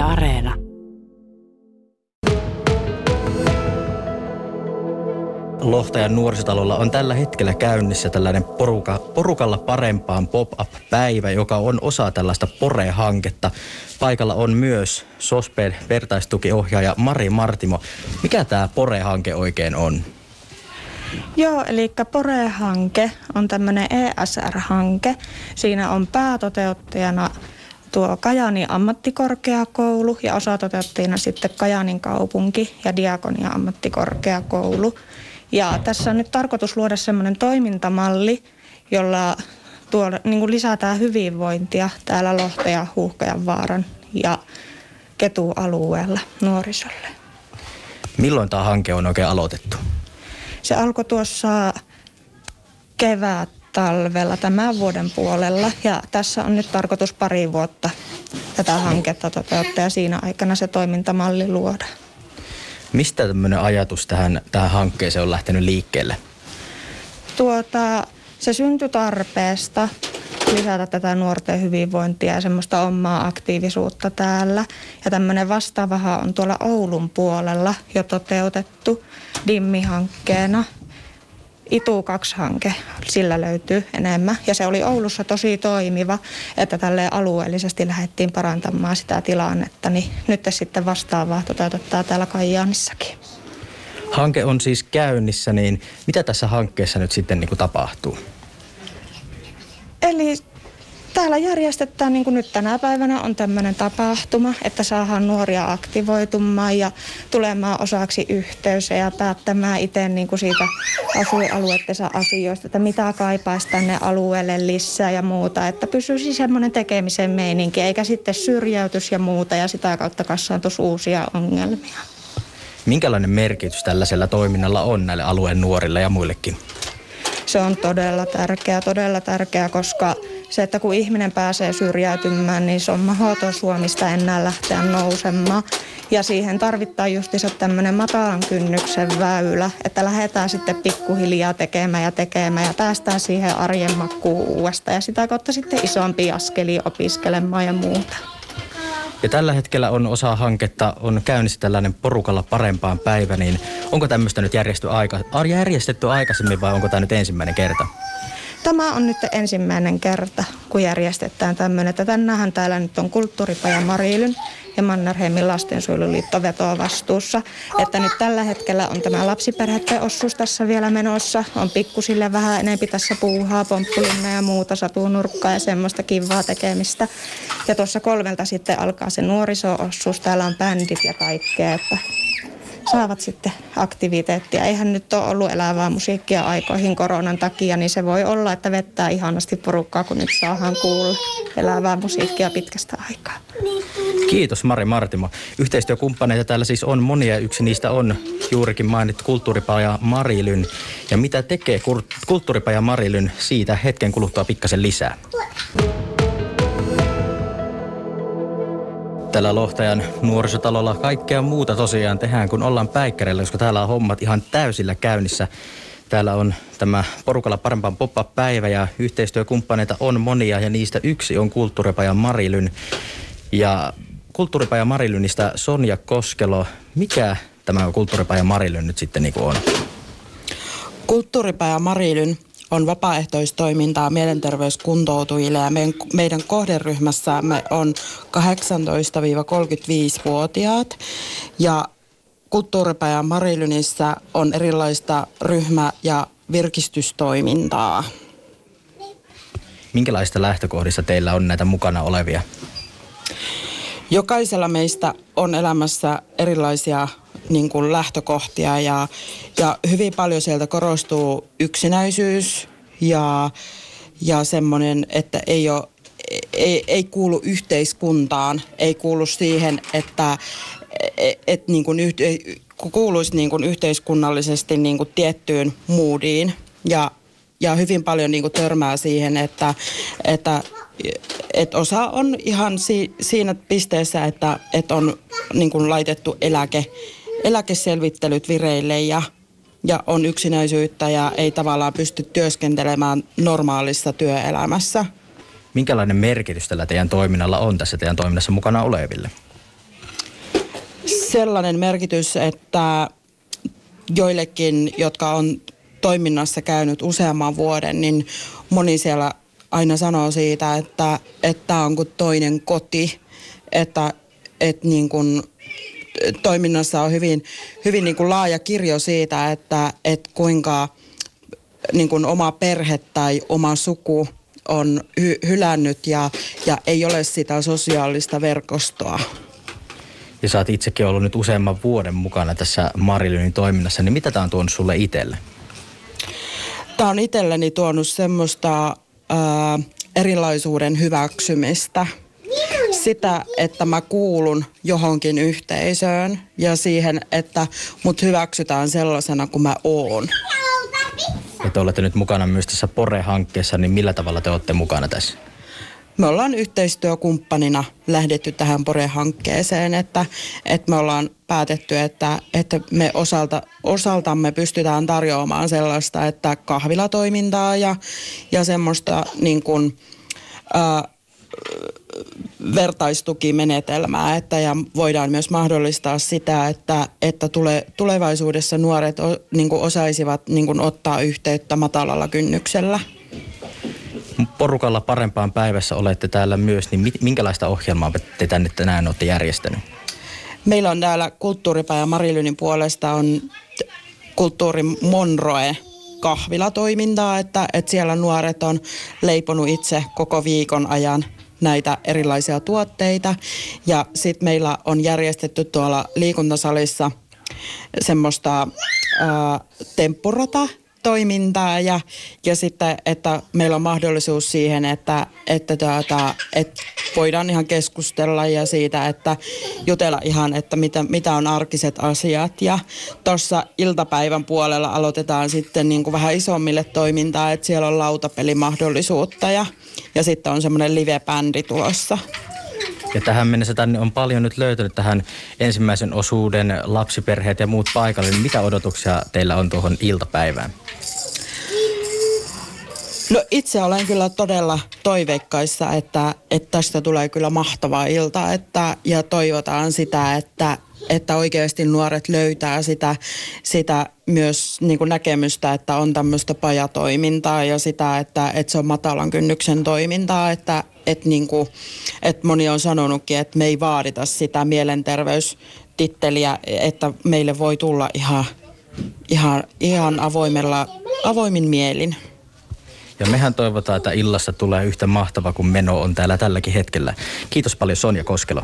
Yle Areena. Lohtajan nuorisotalolla on tällä hetkellä käynnissä tällainen poruka, porukalla parempaan pop-up-päivä, joka on osa tällaista PORE-hanketta. Paikalla on myös SOSPEn vertaistukiohjaaja Mari Martimo. Mikä tämä PORE-hanke oikein on? Joo, eli PORE-hanke on tämmöinen ESR-hanke. Siinä on päätoteuttajana tuo Kajani ammattikorkeakoulu ja osatoteuttajina sitten Kajanin kaupunki ja Diakonia ammattikorkeakoulu. Ja tässä on nyt tarkoitus luoda semmoinen toimintamalli, jolla tuo, niin kuin lisätään hyvinvointia täällä Lohteen, Huuhkajan vaaran ja Ketu-alueella nuorisolle. Milloin tämä hanke on oikein aloitettu? Se alkoi tuossa kevät talvella tämän vuoden puolella ja tässä on nyt tarkoitus pari vuotta tätä hanketta toteuttaa ja siinä aikana se toimintamalli luoda. Mistä tämmöinen ajatus tähän, tähän hankkeeseen on lähtenyt liikkeelle? Tuota, se syntyi tarpeesta lisätä tätä nuorten hyvinvointia ja semmoista omaa aktiivisuutta täällä. Ja tämmöinen vastaavahan on tuolla Oulun puolella jo toteutettu DIMMI-hankkeena – ITU 2-hanke, sillä löytyy enemmän. Ja se oli Oulussa tosi toimiva, että tälle alueellisesti lähdettiin parantamaan sitä tilannetta, niin nyt sitten vastaavaa toteutetaan täällä Kajaanissakin. Hanke on siis käynnissä, niin mitä tässä hankkeessa nyt sitten niin kuin tapahtuu? Eli Täällä järjestetään, niin kuin nyt tänä päivänä on tämmöinen tapahtuma, että saadaan nuoria aktivoitumaan ja tulemaan osaksi yhteys ja päättämään itse niin kuin siitä asuinalueettensa asioista, että mitä kaipaisi tänne alueelle lisää ja muuta, että pysyisi semmoinen tekemisen meininki, eikä sitten syrjäytys ja muuta ja sitä kautta kassaantuisi uusia ongelmia. Minkälainen merkitys tällaisella toiminnalla on näille alueen nuorille ja muillekin? Se on todella tärkeää, todella tärkeää, koska se, että kun ihminen pääsee syrjäytymään, niin se on mahdoton Suomista enää lähteä nousemaan. Ja siihen tarvitaan justiinsa tämmöinen matalan kynnyksen väylä, että lähdetään sitten pikkuhiljaa tekemään ja tekemään ja päästään siihen arjen makkuun uudestaan ja sitä kautta sitten isompi askeli opiskelemaan ja muuta. Ja tällä hetkellä on osa hanketta, on käynnissä tällainen porukalla parempaan päivä, niin onko tämmöistä nyt järjestetty, aika, järjestetty aikaisemmin vai onko tämä nyt ensimmäinen kerta? Tämä on nyt ensimmäinen kerta, kun järjestetään tämmöinen. Että tänään täällä nyt on kulttuuripaja Marilyn ja Mannerheimin lastensuojeluliitto vetoa vastuussa. Että nyt tällä hetkellä on tämä lapsiperheiden osuus tässä vielä menossa. On pikkusille vähän enempi tässä puuhaa, pomppulinna ja muuta, satunurkkaa ja semmoista kivaa tekemistä. Ja tuossa kolmelta sitten alkaa se nuoriso-osuus. Täällä on bändit ja kaikkea. Että saavat sitten aktiviteettia. Eihän nyt ole ollut elävää musiikkia aikoihin koronan takia, niin se voi olla, että vettää ihanasti porukkaa, kun nyt saadaan kuulla elävää musiikkia pitkästä aikaa. Kiitos Mari Martimo. Yhteistyökumppaneita täällä siis on monia. Yksi niistä on juurikin mainittu kulttuuripaja Marilyn. Ja mitä tekee kulttuuripaja Marilyn siitä hetken kuluttua pikkasen lisää. Tällä Lohtajan nuorisotalolla kaikkea muuta tosiaan tehdään, kun ollaan päikkäreillä, koska täällä on hommat ihan täysillä käynnissä. Täällä on tämä porukalla parempaan pop-up-päivä ja yhteistyökumppaneita on monia ja niistä yksi on Kulttuuripaja Marilyn. Ja Kulttuuripaja Marilynistä Sonja Koskelo, mikä tämä Kulttuuripaja Marilyn nyt sitten niin on? Kulttuuripaja Marilyn on vapaaehtoistoimintaa mielenterveyskuntoutujille ja meidän, meidän kohderyhmässämme on 18-35-vuotiaat ja kulttuuripäivän Marilynissä on erilaista ryhmä- ja virkistystoimintaa. Minkälaista lähtökohdista teillä on näitä mukana olevia? Jokaisella meistä on elämässä erilaisia niin kuin lähtökohtia ja, ja hyvin paljon sieltä korostuu yksinäisyys ja, ja semmoinen, että ei, ole, ei, ei kuulu yhteiskuntaan, ei kuulu siihen, että et, et niin kuin yhte, kuuluisi niin kuin yhteiskunnallisesti niin kuin tiettyyn moodiin. Ja, ja hyvin paljon niin kuin törmää siihen, että, että et osa on ihan si, siinä pisteessä, että, että on niin kuin laitettu eläke, eläkeselvittelyt vireille ja, ja on yksinäisyyttä ja ei tavallaan pysty työskentelemään normaalissa työelämässä. Minkälainen merkitys tällä teidän toiminnalla on tässä teidän toiminnassa mukana oleville? sellainen merkitys, että joillekin, jotka on toiminnassa käynyt useamman vuoden, niin moni siellä aina sanoo siitä, että tämä on kuin toinen koti, että, että niin kuin toiminnassa on hyvin, hyvin niin kuin laaja kirjo siitä, että, että kuinka niin kuin oma perhe tai oma suku on hy- hylännyt ja, ja ei ole sitä sosiaalista verkostoa. Ja sä oot itsekin ollut nyt useamman vuoden mukana tässä Marilynin toiminnassa, niin mitä tämä on tuonut sulle itselle? Tämä on itselleni tuonut semmoista ää, erilaisuuden hyväksymistä. Sitä, että mä kuulun johonkin yhteisöön ja siihen, että mut hyväksytään sellaisena kuin mä oon. Ja te olette nyt mukana myös tässä Pore-hankkeessa, niin millä tavalla te olette mukana tässä? Me ollaan yhteistyökumppanina lähdetty tähän Pore-hankkeeseen, että, että me ollaan päätetty, että, että me osalta, osaltamme pystytään tarjoamaan sellaista, että kahvilatoimintaa ja, ja semmoista niin kuin, ää, vertaistukimenetelmää, että ja voidaan myös mahdollistaa sitä, että, että tule, tulevaisuudessa nuoret o, niin osaisivat niin ottaa yhteyttä matalalla kynnyksellä. Porukalla parempaan päivässä olette täällä myös, niin minkälaista ohjelmaa te tänne tänään olette järjestänyt? Meillä on täällä kulttuuripäivä Marilynin puolesta on kulttuuri Monroe kahvilatoimintaa, että, että siellä nuoret on leiponut itse koko viikon ajan näitä erilaisia tuotteita. Ja sitten meillä on järjestetty tuolla liikuntasalissa semmoista ää, temppurata toimintaa ja, ja sitten, että meillä on mahdollisuus siihen, että, että, tuota, että voidaan ihan keskustella ja siitä, että jutella ihan, että mitä, mitä on arkiset asiat. Ja tuossa iltapäivän puolella aloitetaan sitten niin kuin vähän isommille toimintaa, että siellä on lautapelimahdollisuutta ja, ja sitten on semmoinen live-bändi tulossa. Ja tähän mennessä tänne on paljon nyt löytynyt tähän ensimmäisen osuuden lapsiperheet ja muut paikalle. Niin mitä odotuksia teillä on tuohon iltapäivään? No itse olen kyllä todella toiveikkaissa, että, että tästä tulee kyllä mahtava ilta että, ja toivotaan sitä, että, että oikeasti nuoret löytää sitä, sitä myös niin kuin näkemystä, että on tämmöistä pajatoimintaa ja sitä, että, että se on matalan kynnyksen toimintaa, että, että, niin kuin, että moni on sanonutkin, että me ei vaadita sitä mielenterveystitteliä, että meille voi tulla ihan, ihan, ihan avoimella, avoimin mielin. Ja mehän toivotaan, että illassa tulee yhtä mahtava kuin meno on täällä tälläkin hetkellä. Kiitos paljon Sonja Koskelo.